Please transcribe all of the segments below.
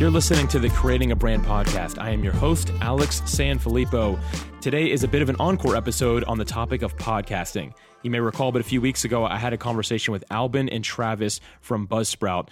You're listening to the Creating a Brand podcast. I am your host, Alex Sanfilippo. Today is a bit of an encore episode on the topic of podcasting. You may recall, but a few weeks ago, I had a conversation with Alban and Travis from Buzzsprout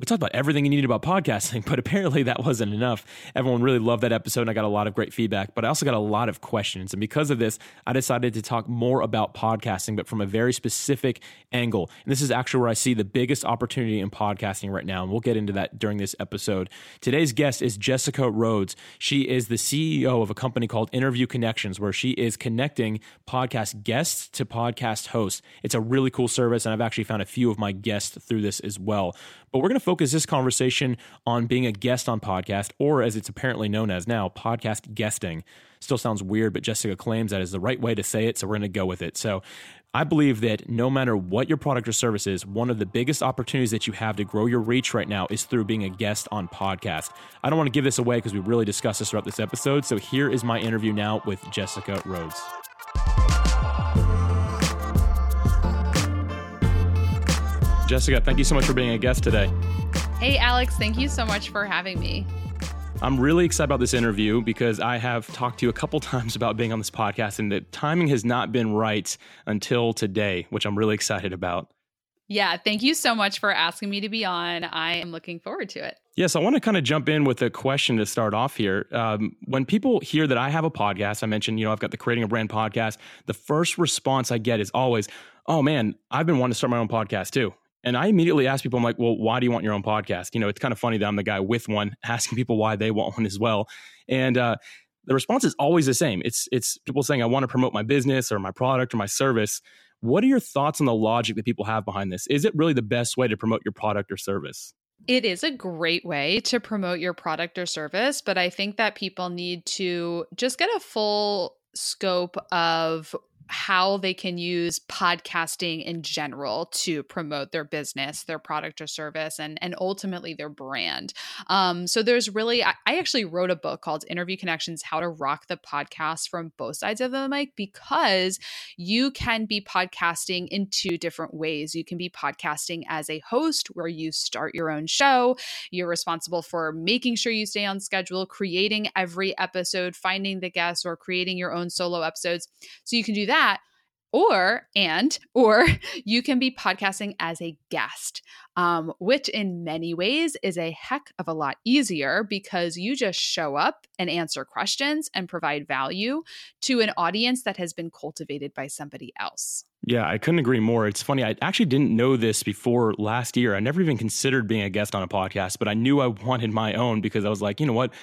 we talked about everything you needed about podcasting, but apparently that wasn't enough. Everyone really loved that episode and I got a lot of great feedback, but I also got a lot of questions. And because of this, I decided to talk more about podcasting, but from a very specific angle. And this is actually where I see the biggest opportunity in podcasting right now. And we'll get into that during this episode. Today's guest is Jessica Rhodes. She is the CEO of a company called Interview Connections, where she is connecting podcast guests to podcast hosts. It's a really cool service, and I've actually found a few of my guests through this as well. But we're going to focus this conversation on being a guest on podcast, or as it's apparently known as now, podcast guesting. Still sounds weird, but Jessica claims that is the right way to say it, so we're going to go with it. So I believe that no matter what your product or service is, one of the biggest opportunities that you have to grow your reach right now is through being a guest on podcast. I don't want to give this away because we really discussed this throughout this episode. So here is my interview now with Jessica Rhodes. Jessica, thank you so much for being a guest today. Hey, Alex, thank you so much for having me. I'm really excited about this interview because I have talked to you a couple times about being on this podcast, and the timing has not been right until today, which I'm really excited about. Yeah, thank you so much for asking me to be on. I am looking forward to it. Yes, I want to kind of jump in with a question to start off here. Um, when people hear that I have a podcast, I mentioned, you know, I've got the Creating a Brand podcast. The first response I get is always, "Oh man, I've been wanting to start my own podcast too." And I immediately ask people, I'm like, well, why do you want your own podcast? You know, it's kind of funny that I'm the guy with one asking people why they want one as well. And uh, the response is always the same. It's it's people saying, I want to promote my business or my product or my service. What are your thoughts on the logic that people have behind this? Is it really the best way to promote your product or service? It is a great way to promote your product or service, but I think that people need to just get a full scope of how they can use podcasting in general to promote their business, their product or service, and and ultimately their brand. Um, so there's really, I, I actually wrote a book called Interview Connections: How to Rock the Podcast from Both Sides of the Mic because you can be podcasting in two different ways. You can be podcasting as a host, where you start your own show. You're responsible for making sure you stay on schedule, creating every episode, finding the guests, or creating your own solo episodes. So you can do that that or and or you can be podcasting as a guest um, which in many ways is a heck of a lot easier because you just show up and answer questions and provide value to an audience that has been cultivated by somebody else yeah, I couldn't agree more. It's funny. I actually didn't know this before last year. I never even considered being a guest on a podcast, but I knew I wanted my own because I was like, you know what?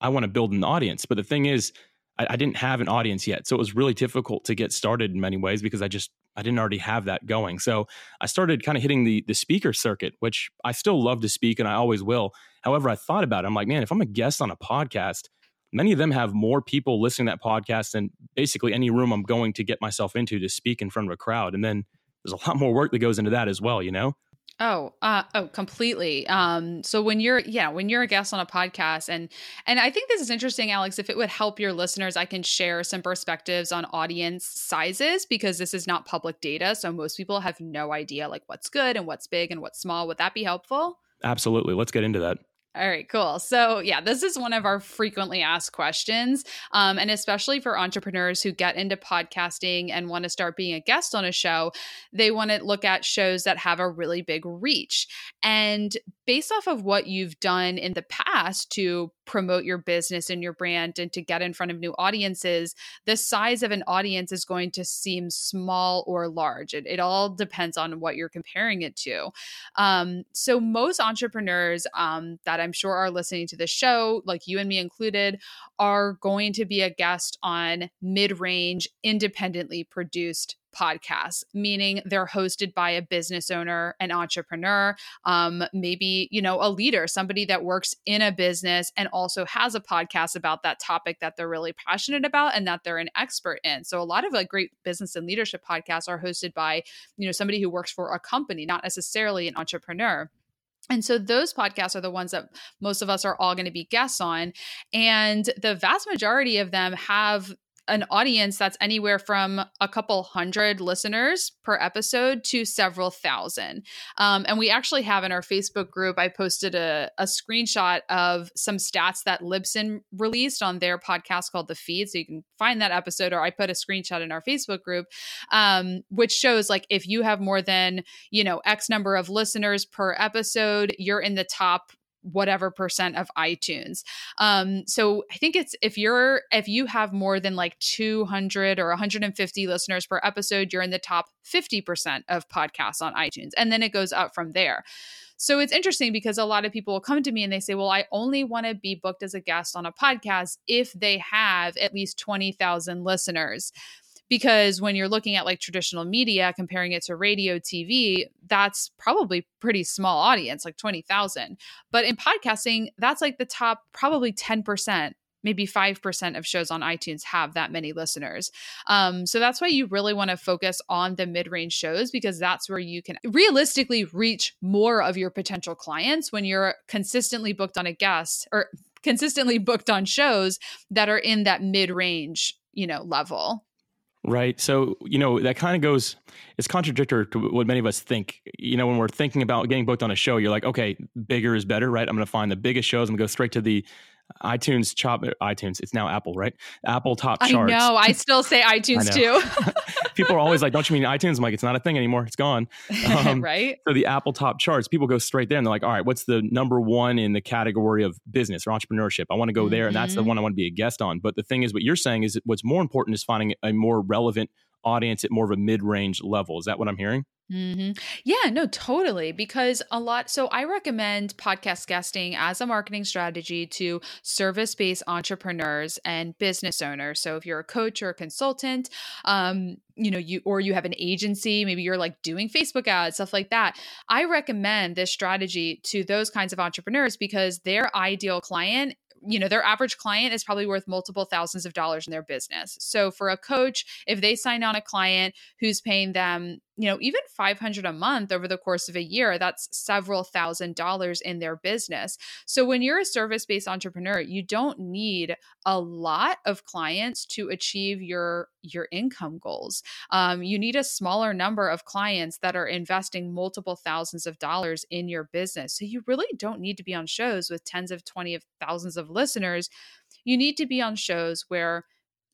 I want to build an audience. But the thing is, I, I didn't have an audience yet. So it was really difficult to get started in many ways because I just I didn't already have that going. So I started kind of hitting the the speaker circuit, which I still love to speak and I always will. However, I thought about it. I'm like, man, if I'm a guest on a podcast, many of them have more people listening to that podcast than basically any room I'm going to get myself into to speak in front of a crowd. And then there's a lot more work that goes into that as well, you know? Oh, uh, oh, completely. Um, so when you're, yeah, when you're a guest on a podcast, and and I think this is interesting, Alex. If it would help your listeners, I can share some perspectives on audience sizes because this is not public data, so most people have no idea like what's good and what's big and what's small. Would that be helpful? Absolutely. Let's get into that. All right, cool. So, yeah, this is one of our frequently asked questions. Um, and especially for entrepreneurs who get into podcasting and want to start being a guest on a show, they want to look at shows that have a really big reach. And based off of what you've done in the past to promote your business and your brand and to get in front of new audiences, the size of an audience is going to seem small or large. It, it all depends on what you're comparing it to. Um, so, most entrepreneurs um, that I'm sure are listening to the show, like you and me included, are going to be a guest on mid range, independently produced podcasts, meaning they're hosted by a business owner, an entrepreneur, um, maybe, you know, a leader, somebody that works in a business and also has a podcast about that topic that they're really passionate about and that they're an expert in. So a lot of like great business and leadership podcasts are hosted by, you know, somebody who works for a company, not necessarily an entrepreneur. And so those podcasts are the ones that most of us are all going to be guests on. And the vast majority of them have an audience that's anywhere from a couple hundred listeners per episode to several thousand. Um, and we actually have in our Facebook group, I posted a, a screenshot of some stats that Libsyn released on their podcast called The Feed. So you can find that episode, or I put a screenshot in our Facebook group, um, which shows like if you have more than, you know, X number of listeners per episode, you're in the top whatever percent of iTunes. Um, so I think it's if you're if you have more than like 200 or 150 listeners per episode, you're in the top 50% of podcasts on iTunes, and then it goes up from there. So it's interesting because a lot of people will come to me and they say, Well, I only want to be booked as a guest on a podcast if they have at least 20,000 listeners because when you're looking at like traditional media comparing it to radio tv that's probably pretty small audience like 20,000 but in podcasting that's like the top probably 10% maybe 5% of shows on iTunes have that many listeners. Um, so that's why you really want to focus on the mid range shows because that's where you can realistically reach more of your potential clients when you're consistently booked on a guest or consistently booked on shows that are in that mid range, you know, level. Right. So, you know, that kind of goes, it's contradictory to what many of us think. You know, when we're thinking about getting booked on a show, you're like, okay, bigger is better, right? I'm going to find the biggest shows. I'm going to go straight to the iTunes chop iTunes. It's now Apple, right? Apple top charts. I know. I still say iTunes too. people are always like, "Don't you mean iTunes?" I'm like, "It's not a thing anymore. It's gone." Um, right. So the Apple top charts, people go straight there and they're like, "All right, what's the number one in the category of business or entrepreneurship? I want to go mm-hmm. there, and that's the mm-hmm. one I want to be a guest on." But the thing is, what you're saying is, what's more important is finding a more relevant audience at more of a mid-range level. Is that what I'm hearing? Mm-hmm. Yeah, no, totally. Because a lot, so I recommend podcast guesting as a marketing strategy to service based entrepreneurs and business owners. So if you're a coach or a consultant, um, you know, you or you have an agency, maybe you're like doing Facebook ads, stuff like that. I recommend this strategy to those kinds of entrepreneurs because their ideal client you know, their average client is probably worth multiple thousands of dollars in their business. So for a coach, if they sign on a client who's paying them, you know, even 500 a month over the course of a year, that's several thousand dollars in their business. So when you're a service-based entrepreneur, you don't need a lot of clients to achieve your your income goals. Um, you need a smaller number of clients that are investing multiple thousands of dollars in your business. So you really don't need to be on shows with tens of twenty of thousands of listeners. You need to be on shows where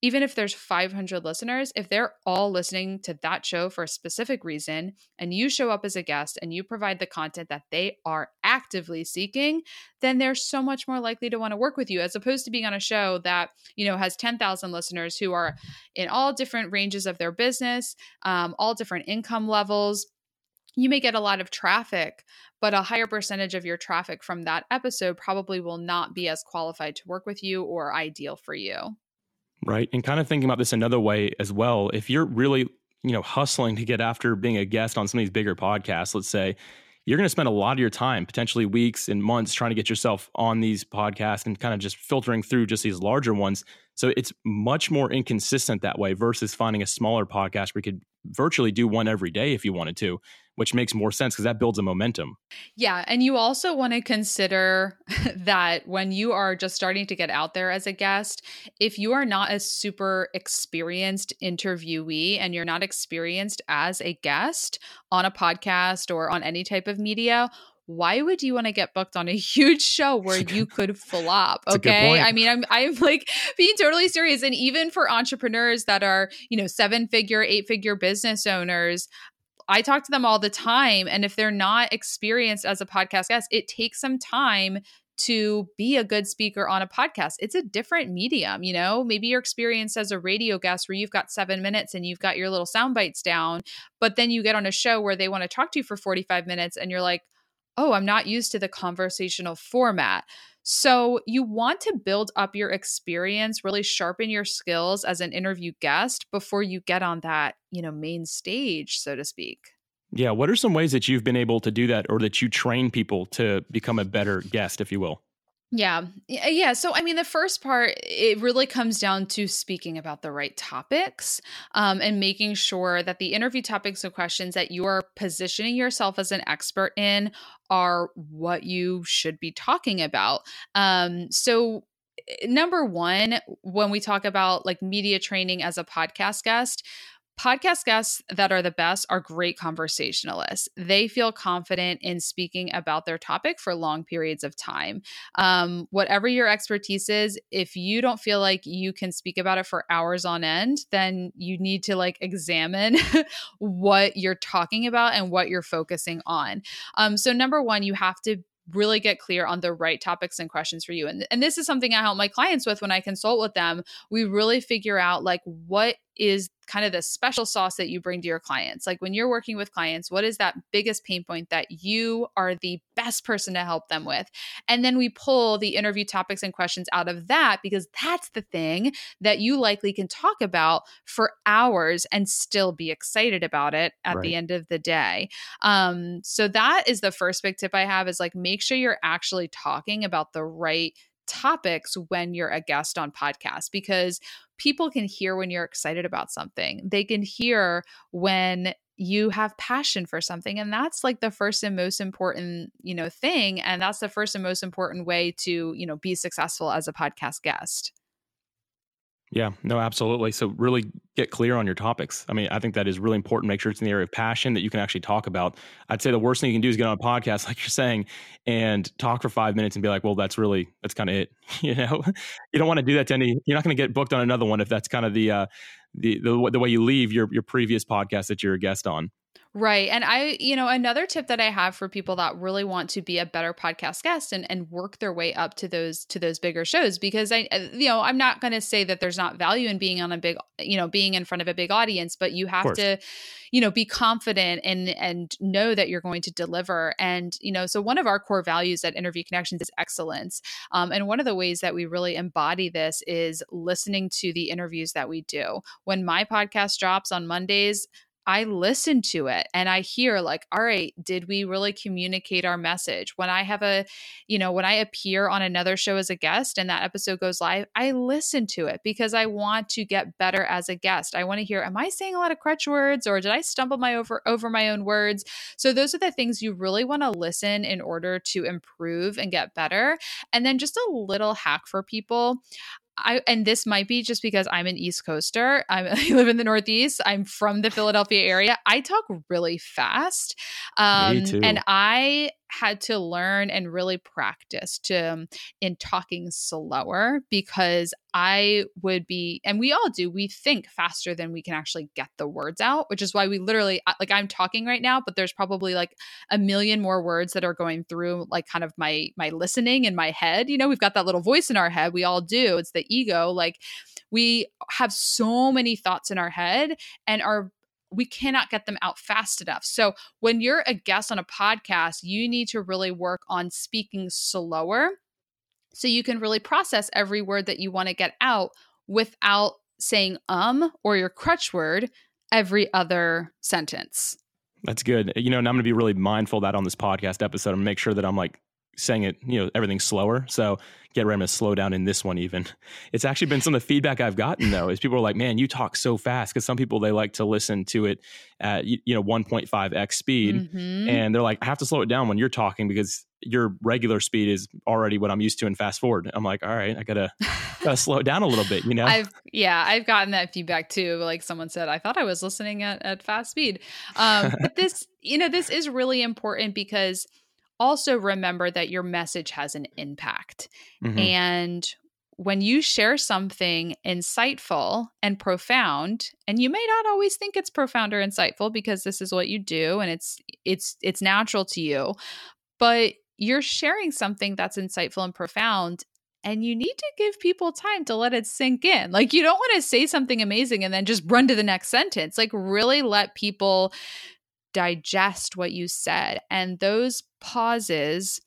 even if there's 500 listeners, if they're all listening to that show for a specific reason and you show up as a guest and you provide the content that they are actively seeking, then they're so much more likely to want to work with you as opposed to being on a show that, you know, has 10,000 listeners who are in all different ranges of their business, um, all different income levels you may get a lot of traffic, but a higher percentage of your traffic from that episode probably will not be as qualified to work with you or ideal for you. Right. And kind of thinking about this another way as well, if you're really, you know, hustling to get after being a guest on some of these bigger podcasts, let's say, you're going to spend a lot of your time, potentially weeks and months, trying to get yourself on these podcasts and kind of just filtering through just these larger ones. So it's much more inconsistent that way versus finding a smaller podcast where you could virtually do one every day if you wanted to which makes more sense because that builds a momentum. Yeah. And you also want to consider that when you are just starting to get out there as a guest, if you are not a super experienced interviewee and you're not experienced as a guest on a podcast or on any type of media, why would you want to get booked on a huge show where you could flop? Okay. I mean, I'm I'm like being totally serious. And even for entrepreneurs that are, you know, seven figure, eight figure business owners, I talk to them all the time. And if they're not experienced as a podcast guest, it takes some time to be a good speaker on a podcast. It's a different medium, you know? Maybe you're experienced as a radio guest where you've got seven minutes and you've got your little sound bites down, but then you get on a show where they want to talk to you for 45 minutes and you're like, oh, I'm not used to the conversational format. So, you want to build up your experience, really sharpen your skills as an interview guest before you get on that, you know, main stage, so to speak. Yeah, what are some ways that you've been able to do that or that you train people to become a better guest, if you will? Yeah. Yeah. So, I mean, the first part, it really comes down to speaking about the right topics um, and making sure that the interview topics and questions that you are positioning yourself as an expert in are what you should be talking about. Um, so, number one, when we talk about like media training as a podcast guest, podcast guests that are the best are great conversationalists. They feel confident in speaking about their topic for long periods of time. Um, whatever your expertise is, if you don't feel like you can speak about it for hours on end, then you need to like examine what you're talking about and what you're focusing on. Um, so, number one, you have to really get clear on the right topics and questions for you. And, and this is something I help my clients with when I consult with them. We really figure out like what is kind of the special sauce that you bring to your clients. Like when you're working with clients, what is that biggest pain point that you are the best person to help them with? And then we pull the interview topics and questions out of that because that's the thing that you likely can talk about for hours and still be excited about it at right. the end of the day. Um, so that is the first big tip I have is like make sure you're actually talking about the right topics when you're a guest on podcast because people can hear when you're excited about something. They can hear when you have passion for something and that's like the first and most important you know thing and that's the first and most important way to you know be successful as a podcast guest yeah, no, absolutely. So really get clear on your topics. I mean, I think that is really important. Make sure it's in the area of passion that you can actually talk about. I'd say the worst thing you can do is get on a podcast, like you're saying, and talk for five minutes and be like, well, that's really, that's kind of it. You know, you don't want to do that to any, you're not going to get booked on another one if that's kind of the, uh, the, the, the way you leave your, your previous podcast that you're a guest on. Right. And I, you know, another tip that I have for people that really want to be a better podcast guest and, and work their way up to those to those bigger shows because I uh, you know, I'm not going to say that there's not value in being on a big, you know, being in front of a big audience, but you have to, you know, be confident and and know that you're going to deliver. And, you know, so one of our core values at Interview Connections is excellence. Um, and one of the ways that we really embody this is listening to the interviews that we do. When my podcast drops on Mondays, I listen to it and I hear like, all right, did we really communicate our message? When I have a, you know, when I appear on another show as a guest and that episode goes live, I listen to it because I want to get better as a guest. I want to hear, am I saying a lot of crutch words or did I stumble my over over my own words? So those are the things you really want to listen in order to improve and get better. And then just a little hack for people. I and this might be just because I'm an East Coaster. I'm, i live in the Northeast. I'm from the Philadelphia area. I talk really fast, um, and I had to learn and really practice to in talking slower because I would be and we all do we think faster than we can actually get the words out which is why we literally like I'm talking right now but there's probably like a million more words that are going through like kind of my my listening in my head you know we've got that little voice in our head we all do it's the ego like we have so many thoughts in our head and our we cannot get them out fast enough. So when you're a guest on a podcast, you need to really work on speaking slower so you can really process every word that you want to get out without saying um or your crutch word every other sentence. That's good. You know, and I'm going to be really mindful that on this podcast episode and make sure that I'm like saying it, you know, everything's slower. So get ready to slow down in this one even. It's actually been some of the feedback I've gotten though, is people are like, man, you talk so fast. Cause some people, they like to listen to it at, you know, 1.5x speed. Mm-hmm. And they're like, I have to slow it down when you're talking because your regular speed is already what I'm used to in fast forward. I'm like, all right, I gotta, gotta slow it down a little bit, you know? I've, yeah, I've gotten that feedback too. Like someone said, I thought I was listening at, at fast speed. Um, but this, you know, this is really important because also remember that your message has an impact. Mm-hmm. And when you share something insightful and profound and you may not always think it's profound or insightful because this is what you do and it's it's it's natural to you but you're sharing something that's insightful and profound and you need to give people time to let it sink in. Like you don't want to say something amazing and then just run to the next sentence. Like really let people digest what you said. And those pauses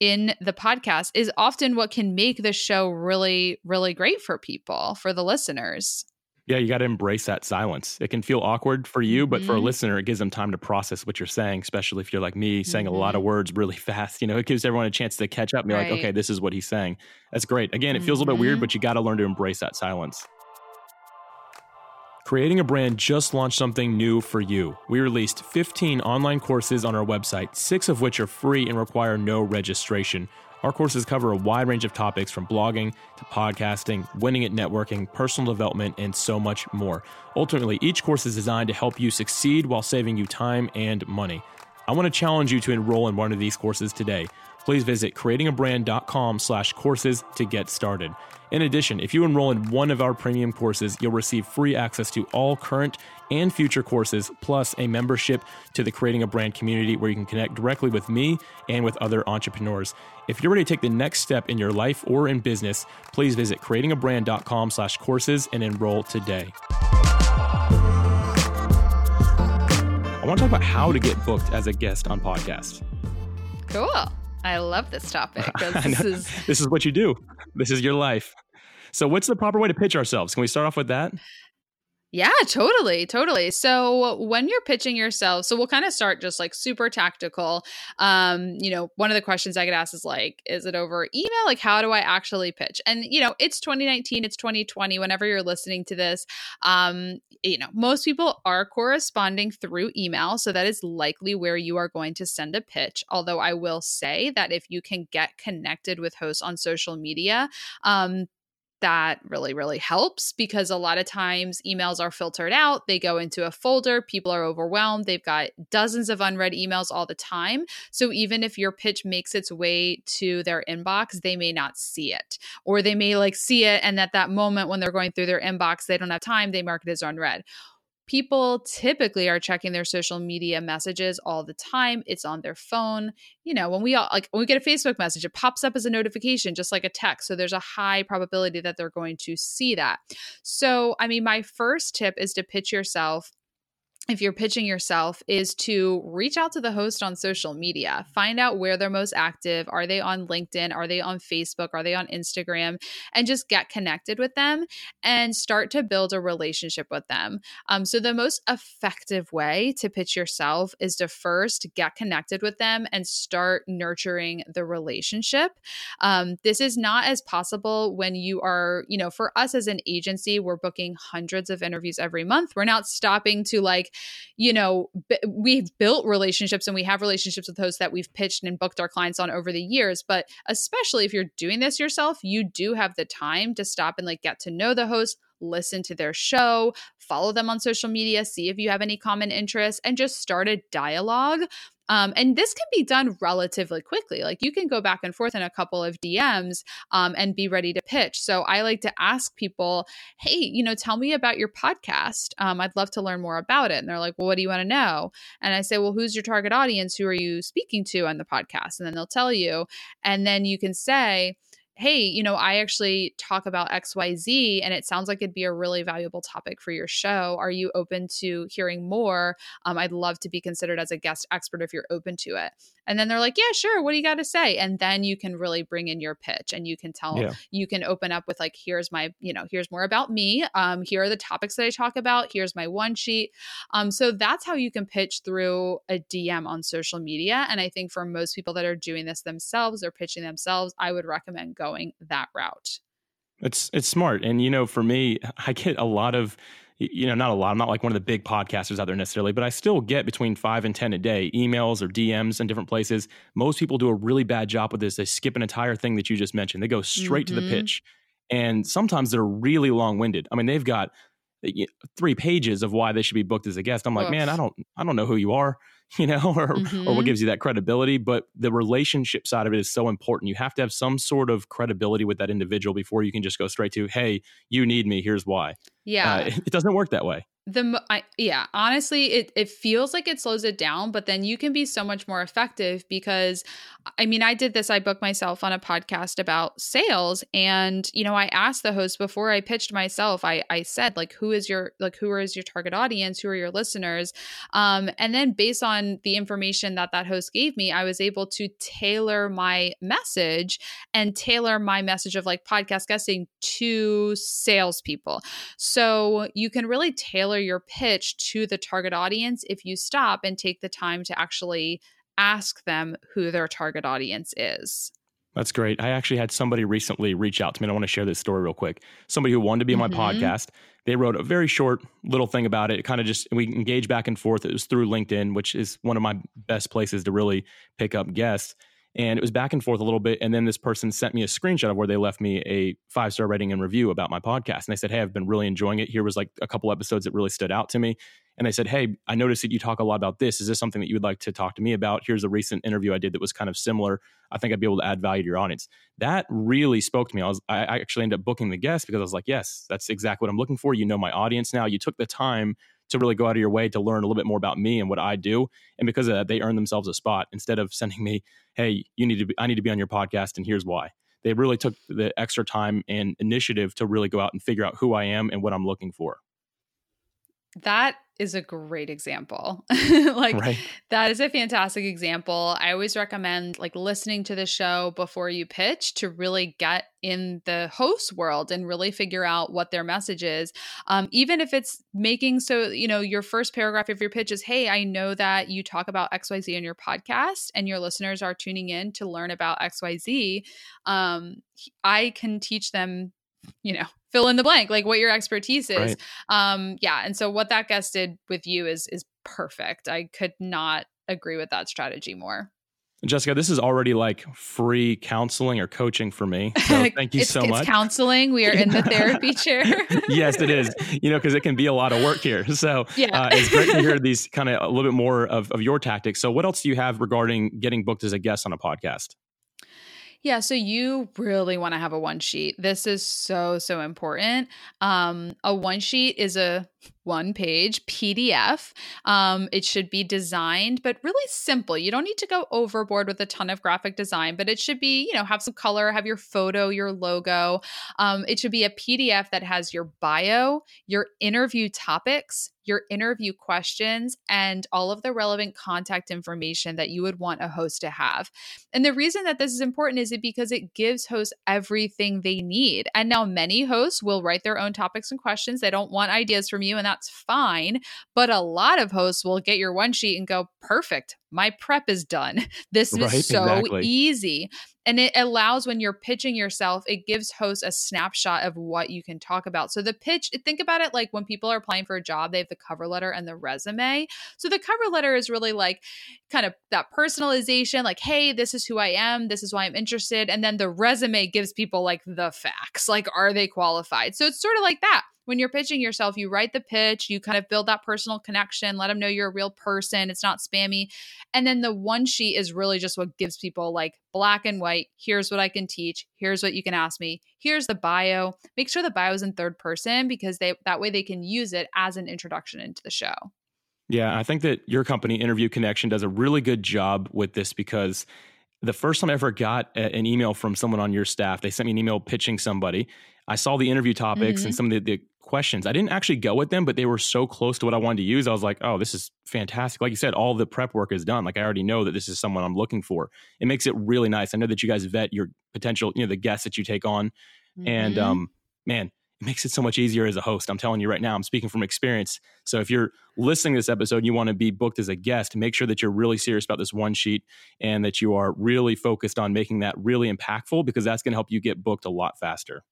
in the podcast is often what can make the show really, really great for people, for the listeners. Yeah, you got to embrace that silence. It can feel awkward for you, mm-hmm. but for a mm-hmm. listener, it gives them time to process what you're saying, especially if you're like me, saying mm-hmm. a lot of mm-hmm. words really fast. You know, it gives everyone a chance to catch up and be right. like, okay, this is what he's saying. That's great. Again, it feels mm-hmm. a little bit weird, mm-hmm. but you got to learn to embrace that silence. Creating a Brand just launched something new for you. We released 15 online courses on our website, six of which are free and require no registration. Our courses cover a wide range of topics from blogging to podcasting, winning at networking, personal development, and so much more. Ultimately, each course is designed to help you succeed while saving you time and money. I want to challenge you to enroll in one of these courses today. Please visit creatingabrand.com slash courses to get started. In addition, if you enroll in one of our premium courses, you'll receive free access to all current and future courses, plus a membership to the Creating a Brand community where you can connect directly with me and with other entrepreneurs. If you're ready to take the next step in your life or in business, please visit creatingabrand.com slash courses and enroll today. I want to talk about how to get booked as a guest on podcasts. Cool. I love this topic. This is this is what you do. This is your life. So, what's the proper way to pitch ourselves? Can we start off with that? Yeah, totally, totally. So when you're pitching yourself, so we'll kind of start just like super tactical. Um, you know, one of the questions I get asked is like, is it over email? Like, how do I actually pitch? And you know, it's 2019, it's 2020. Whenever you're listening to this, um, you know, most people are corresponding through email, so that is likely where you are going to send a pitch. Although I will say that if you can get connected with hosts on social media, um, that really, really helps because a lot of times emails are filtered out. They go into a folder. People are overwhelmed. They've got dozens of unread emails all the time. So even if your pitch makes its way to their inbox, they may not see it. Or they may like see it. And at that moment when they're going through their inbox, they don't have time. They mark it as unread people typically are checking their social media messages all the time. It's on their phone. You know when we all like when we get a facebook message it pops up as a notification just like a text. So there's a high probability that they're going to see that. So i mean my first tip is to pitch yourself if you're pitching yourself is to reach out to the host on social media find out where they're most active. Are they on linkedin? Are they on facebook? Are they on instagram? And just get connected with them and start to build a relationship with them. Um, so the most effective way to pitch yourself is to first get connected with them and start nurturing the relationship. Um, this is not as possible when you are you know for us as an agency we're booking hundreds of interviews every month. We're not stopping to like you know, b- we've built relationships and we have relationships with hosts that we've pitched and booked our clients on over the years. But especially if you're doing this yourself, you do have the time to stop and like get to know the host, listen to their show, follow them on social media, see if you have any common interests, and just start a dialogue um, and this can be done relatively quickly. Like you can go back and forth in a couple of DMs um, and be ready to pitch. So I like to ask people, hey, you know, tell me about your podcast. Um, I'd love to learn more about it. And they're like, well, what do you want to know? And I say, well, who's your target audience? Who are you speaking to on the podcast? And then they'll tell you. And then you can say, hey, you know, I actually talk about XYZ and it sounds like it'd be a really valuable topic for your show. Are you open to hearing more? Um, I'd love to be considered as a guest expert if you're open to it. And then they're like, yeah, sure. What do you got to say? And then you can really bring in your pitch and you can tell, yeah. you can open up with like, here's my, you know, here's more about me. Um, here are the topics that I talk about. Here's my one sheet. Um, so that's how you can pitch through a DM on social media. And I think for most people that are doing this themselves or pitching themselves, I would recommend going going that route. It's it's smart, and you know, for me, I get a lot of you know, not a lot. I'm not like one of the big podcasters out there necessarily, but I still get between five and 10 a day emails or DMs in different places. Most people do a really bad job with this. They skip an entire thing that you just mentioned, they go straight mm-hmm. to the mm-hmm. pitch. And sometimes they're really long winded. I mean, they've got three pages of why they should be booked as a guest. I'm like, Oof. man, I don't, I don't know who you are, you know, or, mm-hmm. or what gives you that credibility. But the relationship side of it is so important. You have to have some sort of credibility with that individual before you can just go straight to, hey, you need me. Here's why. Yeah, uh, it doesn't work that way the I, yeah honestly it, it feels like it slows it down but then you can be so much more effective because i mean i did this i booked myself on a podcast about sales and you know i asked the host before i pitched myself i i said like who is your like who is your target audience? Who are your listeners? Um and then based on the information that that host gave me i was able to tailor my message and tailor my message of like podcast guesting to salespeople. So you can really tailor tailor your pitch to the target audience if you stop and take the time to actually ask them who their target audience is. That's great. I actually had somebody recently reach out to me. And I want to share this story real quick. Somebody who wanted to be on mm-hmm. my podcast. They wrote a very short little thing about it. it kind of just we engaged back and forth. It was through LinkedIn, which is one of my best places to really pick up guests. And it was back and forth a little bit. And then this person sent me a screenshot of where they left me a five star rating and review about my podcast. And they said, Hey, I've been really enjoying it. Here was like a couple episodes that really stood out to me. And they said, Hey, I noticed that you talk a lot about this. Is this something that you would like to talk to me about? Here's a recent interview I did that was kind of similar. I think I'd be able to add value to your audience. That really spoke to me. I was, I actually ended up booking the guest because I was like, Yes, that's exactly what I'm looking for. You know my audience now. You took the time to really go out of your way to learn a little bit more about me and what I do. And because of that, they earn themselves a spot instead of sending me, hey, you need to be, I need to be on your podcast and here's why. They really took the extra time and initiative to really go out and figure out who I am and what I'm looking for. That is a great example. like right. that is a fantastic example. I always recommend like listening to the show before you pitch to really get in the host world and really figure out what their message is. Um, even if it's making so, you know, your first paragraph of your pitch is, Hey, I know that you talk about XYZ in your podcast and your listeners are tuning in to learn about XYZ. Um, I can teach them you know fill in the blank like what your expertise is right. um yeah and so what that guest did with you is is perfect i could not agree with that strategy more Jessica, this is already like free counseling or coaching for me. So thank you so much. counseling. We are in the therapy chair. yes, it is. You know, because it can be a lot of work here. So yeah. uh, it's great to hear these kind of a little bit more of, of your tactics. So, what else do you have regarding getting booked as a guest on a podcast? Yeah, so you really want to have a one sheet. This is so so important. Um a one sheet is a one page PDF. Um, it should be designed, but really simple. You don't need to go overboard with a ton of graphic design, but it should be, you know, have some color, have your photo, your logo. Um, it should be a PDF that has your bio, your interview topics, your interview questions, and all of the relevant contact information that you would want a host to have. And the reason that this is important is it because it gives hosts everything they need. And now many hosts will write their own topics and questions. They don't want ideas from you, and that's fine. But a lot of hosts will get your one sheet and go, perfect. My prep is done. This is right, so exactly. easy. And it allows when you're pitching yourself, it gives hosts a snapshot of what you can talk about. So the pitch, think about it like when people are applying for a job, they have the cover letter and the resume. So the cover letter is really like kind of that personalization, like, hey, this is who I am, this is why I'm interested. And then the resume gives people like the facts, like, are they qualified? So it's sort of like that when you're pitching yourself, you write the pitch, you kind of build that personal connection, let them know you're a real person, it's not spammy. And then the one sheet is really just what gives people like black and white. Here's what I can teach. Here's what you can ask me. Here's the bio. Make sure the bio is in third person because they that way they can use it as an introduction into the show. Yeah, I think that your company Interview Connection does a really good job with this because the first time I ever got a, an email from someone on your staff, they sent me an email pitching somebody. I saw the interview topics mm-hmm. and some of the, the, questions. I didn't actually go with them, but they were so close to what I wanted to use. I was like, oh, this is fantastic. Like you said, all the prep work is done. Like I already know that this is someone I'm looking for. It makes it really nice. I know that you guys vet your potential, you know, the guests that you take on. Mm-hmm. And um, man, it makes it so much easier as a host. I'm telling you right now, I'm speaking from experience. So if you're listening to this episode and you want to be booked as a guest, make sure that you're really serious about this one sheet and that you are really focused on making that really impactful because that's going to help you get booked a lot faster.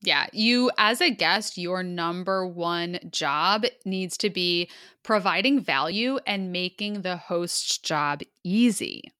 Yeah, you as a guest, your number one job needs to be providing value and making the host's job easy.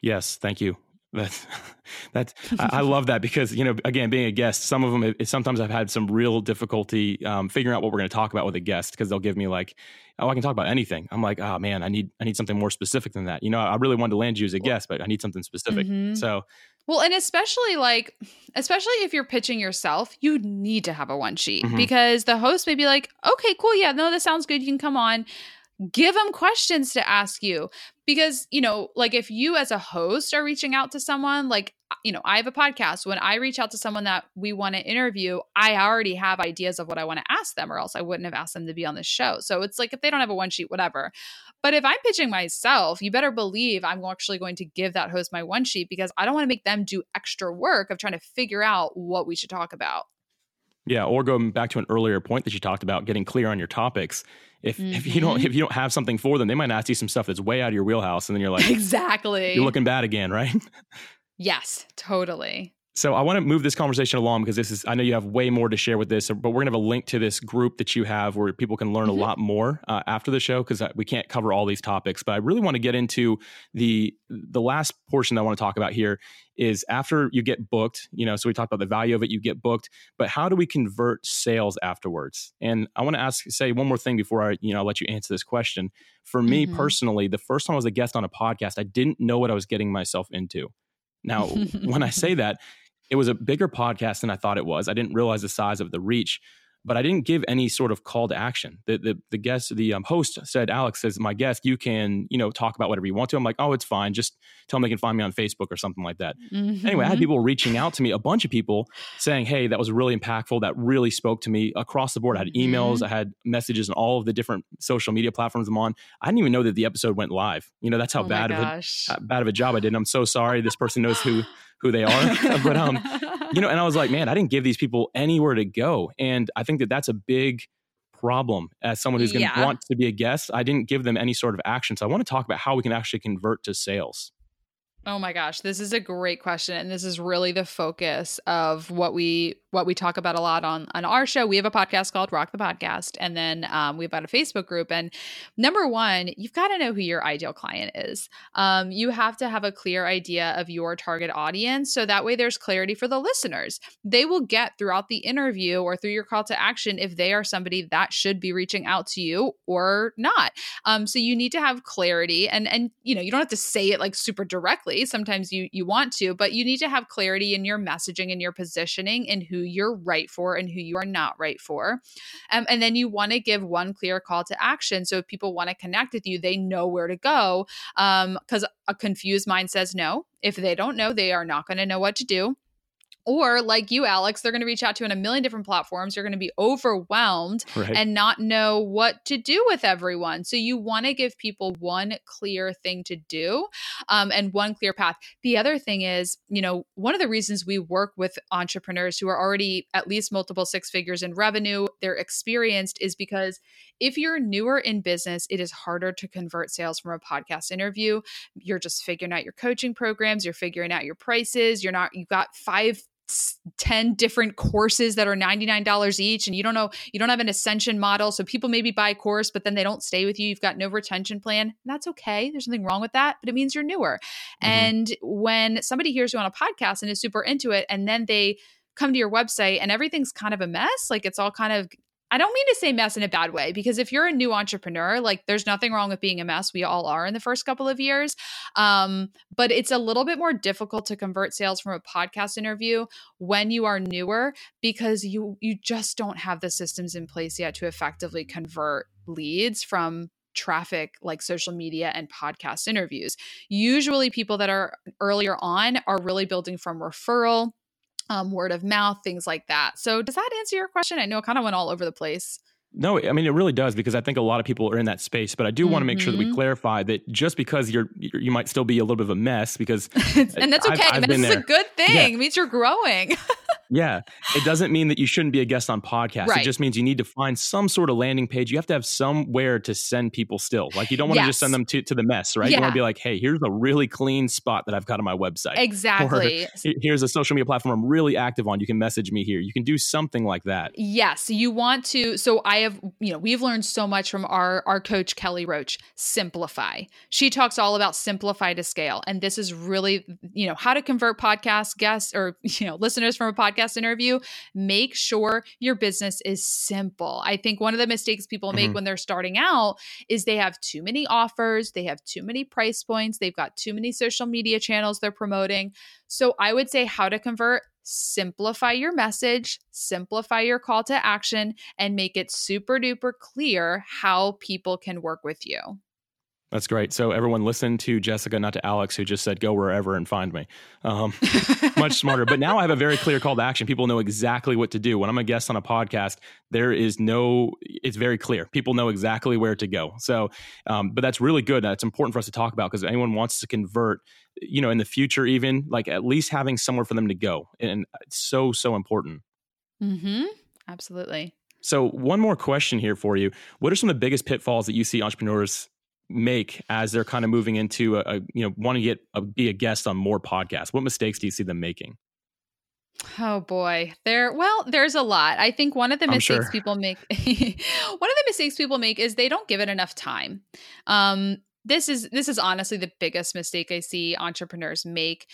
Yes, thank you. That's that's I, I, love that because you know again being a guest, some of them it, sometimes I've had some real difficulty um, figuring out what we're going to talk about with a guest because they'll give me like, oh I can talk about anything. I'm like, oh man, I need I need something more specific than that. You know, I really wanted to land you as a guest, but I need something specific. Mm-hmm. So well, and especially like, especially if you're pitching yourself, you need to have a one sheet mm-hmm. because the host may be like, okay, cool. Yeah, no, this sounds good. You can come on. Give them questions to ask you because, you know, like if you as a host are reaching out to someone, like, you know, I have a podcast. When I reach out to someone that we want to interview, I already have ideas of what I want to ask them, or else I wouldn't have asked them to be on the show. So it's like if they don't have a one sheet, whatever. But if I'm pitching myself, you better believe I'm actually going to give that host my one sheet because I don't want to make them do extra work of trying to figure out what we should talk about. Yeah, or going back to an earlier point that you talked about, getting clear on your topics. If mm-hmm. if you don't mm-hmm. if you don't have something for them, they might ask you some stuff that's way out of your wheelhouse, and then you're like, exactly, you're looking bad again, right? yes, totally. So I want to move this conversation along because this is I know you have way more to share with this, but we're gonna have a link to this group that you have where people can learn mm-hmm. a lot more uh, after the show because uh, we can't cover all these topics. But I really want to get into the the last portion that I want to talk about here is after you get booked. You know, so we talked about the value of it, you get booked, but how do we convert sales afterwards? And I want to ask, say one more thing before I you know I'll let you answer this question. For me mm-hmm. personally, the first time I was a guest on a podcast, I didn't know what I was getting myself into. Now, when I say that, it was a bigger podcast than I thought it was. I didn't realize the size of the reach, but I didn't give any sort of call to action. The the, the guest, the um, host said, Alex says, my guest, you can, you know, talk about whatever you want to. I'm like, oh, it's fine. Just tell them they can find me on Facebook or something like that. Mm-hmm. Anyway, I had people reaching out to me, a bunch of people saying, hey, that was really impactful. That really spoke to me across the board. I had emails, mm-hmm. I had messages on all of the different social media platforms I'm on. I didn't even know that the episode went live. You know, that's how oh bad of a bad of a job I did. And I'm so sorry. This person knows who who they are. but um, you know, and I was like, man, I didn't give these people anywhere to go, and I think that that's a big problem as someone who's going to yeah. want to be a guest. I didn't give them any sort of action, so I want to talk about how we can actually convert to sales. Oh my gosh, this is a great question and this is really the focus of what we what we talk about a lot on on our show. We have a podcast called Rock the Podcast and then um, we've got a Facebook group and number one, you've got to know who your ideal client is. Um, you have to have a clear idea of your target audience so that way there's clarity for the listeners. They will get throughout the interview or through your call to action if they are somebody that should be reaching out to you or not. Um, so you need to have clarity and and you know, you don't have to say it like super directly Sometimes you you want to, but you need to have clarity in your messaging and your positioning and who you're right for and who you are not right for. Um, and then you want to give one clear call to action. So if people want to connect with you, they know where to go. Because um, a confused mind says no. If they don't know, they are not going to know what to do. Or, like you, Alex, they're going to reach out to you on a million different platforms. You're going to be overwhelmed right. and not know what to do with everyone. So, you want to give people one clear thing to do um, and one clear path. The other thing is, you know, one of the reasons we work with entrepreneurs who are already at least multiple six figures in revenue, they're experienced, is because if you're newer in business, it is harder to convert sales from a podcast interview. You're just figuring out your coaching programs, you're figuring out your prices, you're not, you've got five 10 different courses that are $99 each and you don't know you don't have an ascension model so people maybe buy a course but then they don't stay with you you've got no retention plan that's okay there's nothing wrong with that but it means you're newer mm-hmm. and when somebody hears you on a podcast and is super into it and then they come to your website and everything's kind of a mess like it's all kind of I don't mean to say mess in a bad way because if you're a new entrepreneur, like there's nothing wrong with being a mess. We all are in the first couple of years. Um, but it's a little bit more difficult to convert sales from a podcast interview when you are newer because you you just don't have the systems in place yet to effectively convert leads from traffic like social media and podcast interviews. Usually people that are earlier on are really building from referral um, word of mouth, things like that. So, does that answer your question? I know it kind of went all over the place. No, I mean it really does because I think a lot of people are in that space. But I do mm-hmm. want to make sure that we mm-hmm. clarify that just because you're you might still be a little bit of a mess because and that's okay. I've, I've mess is a good thing. Yeah. It means you're growing. yeah, it doesn't mean that you shouldn't be a guest on podcasts. Right. It just means you need to find some sort of landing page. You have to have somewhere to send people still. Like you don't want to yes. just send them to, to the mess, right? Yeah. You want to be like, hey, here's a really clean spot that I've got on my website. Exactly. Or, here's a social media platform I'm really active on. You can message me here. You can do something like that. Yes, you want to. So I have, you know, we've learned so much from our our coach Kelly Roach. Simplify. She talks all about simplify to scale, and this is really, you know, how to convert podcast guests or you know listeners from a podcast podcast interview, make sure your business is simple. I think one of the mistakes people make mm-hmm. when they're starting out is they have too many offers, they have too many price points, they've got too many social media channels they're promoting. So I would say how to convert simplify your message, simplify your call to action, and make it super duper clear how people can work with you. That's great. So everyone listen to Jessica, not to Alex, who just said go wherever and find me. Um, much smarter. But now I have a very clear call to action. People know exactly what to do. When I'm a guest on a podcast, there is no. It's very clear. People know exactly where to go. So, um, but that's really good. That's important for us to talk about because anyone wants to convert, you know, in the future, even like at least having somewhere for them to go, and it's so so important. Mm-hmm. Absolutely. So, one more question here for you. What are some of the biggest pitfalls that you see entrepreneurs make as they're kind of moving into a, a you know want to get a, be a guest on more podcasts? What mistakes do you see them making? Oh boy. There well, there's a lot. I think one of the I'm mistakes sure. people make one of the mistakes people make is they don't give it enough time. Um this is this is honestly the biggest mistake I see entrepreneurs make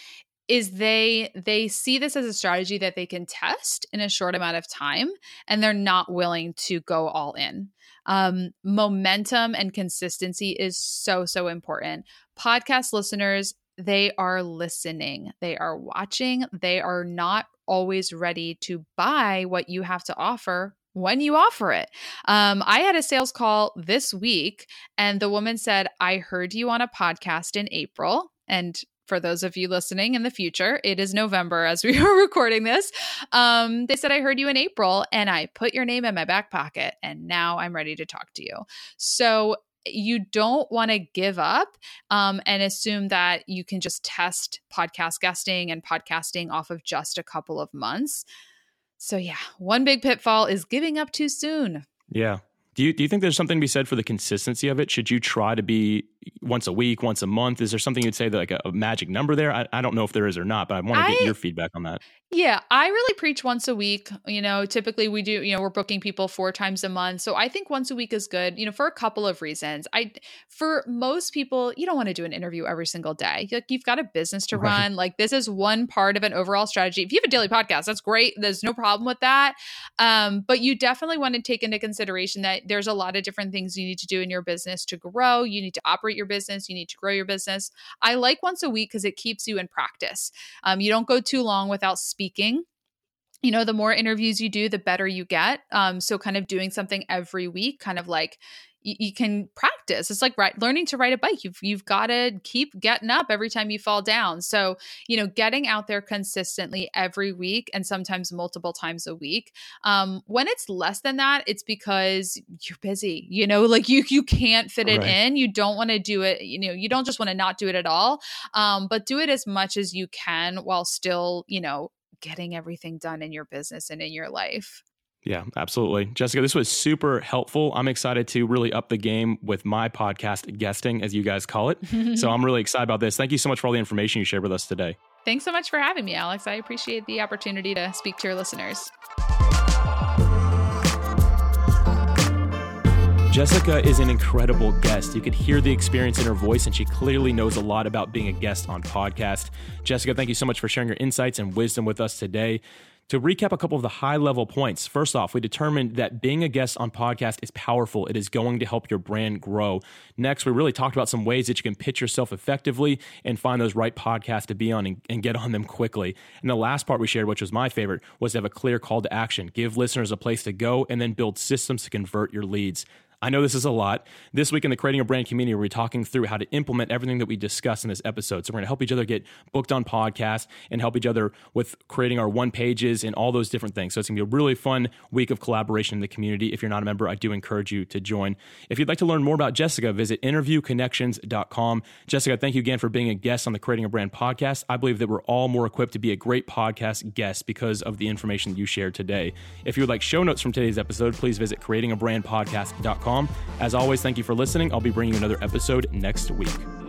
is they they see this as a strategy that they can test in a short amount of time and they're not willing to go all in um, momentum and consistency is so so important podcast listeners they are listening they are watching they are not always ready to buy what you have to offer when you offer it. Um, I had a sales call this week, and the woman said, I heard you on a podcast in April. And for those of you listening in the future, it is November as we are recording this. Um, they said, I heard you in April and I put your name in my back pocket and now I'm ready to talk to you. So you don't want to give up um, and assume that you can just test podcast guesting and podcasting off of just a couple of months. So, yeah, one big pitfall is giving up too soon. Yeah. Do you, do you think there's something to be said for the consistency of it? Should you try to be once a week, once a month? Is there something you'd say that like a, a magic number there? I, I don't know if there is or not, but I want to get your feedback on that. Yeah, I really preach once a week. You know, typically we do, you know, we're booking people four times a month. So I think once a week is good, you know, for a couple of reasons. I for most people, you don't want to do an interview every single day. Like you've got a business to Right. run. Like this is one part of an overall strategy. If you have a daily podcast, that's great. There's no problem with that. Um, but you definitely want to take into consideration that there's a lot of different things you need to do in your business to grow. You need to operate your business, you need to grow your business. I like once a week because it keeps you in practice. Um, you don't go too long without speaking you know the more interviews you do the better you get um so kind of doing something every week kind of like you, you can practice it's like right, learning to ride a bike you've you've got to keep getting up every time you fall down so you know getting out there consistently every week and sometimes multiple times a week um when it's less than that it's because you're busy you know like you you can't fit it Right. in you don't want to do it you know you don't just want to not do it at all um but do it as much as you can while still you know getting everything done in your business and in your life. Yeah, absolutely. Jessica, this was super helpful. I'm excited to really up the game with my podcast guesting, as you guys call it. So I'm really excited about this. Thank you so much for all the information you shared with us today. Thanks so much for having me, Alex. I appreciate the opportunity to speak to your listeners. Jessica is an incredible guest. You could hear the experience in her voice, and she clearly knows a lot about being a guest on podcast. Jessica, thank you so much for sharing your insights and wisdom with us today. To recap a couple of the high level points, first off, we determined that being a guest on podcast is powerful. It is going to help your brand grow. Next, we really talked about some ways that you can pitch yourself effectively and find those right podcasts to be on and, and get on them quickly. And the last part we shared, which was my favorite, was to have a clear call to action, give listeners a place to go, and then build systems to convert your leads. I know this is a lot. This week in the Creating a Brand community, we're talking through how to implement everything that we discussed in this episode. So we're going to help each other get booked on podcasts and help each other with creating our one pages and all those different things. So it's going to be a really fun week of collaboration in the community. If you're not a member, I do encourage you to join. If you'd like to learn more about Jessica, visit interviewconnections.com. Jessica, thank you again for being a guest on the Creating a Brand podcast. I believe that we're all more equipped to be a great podcast guest because of the information you shared today. If you would like show notes from today's episode, please visit creatingabrandpodcast.com. As always, thank you for listening. I'll be bringing you another episode next week.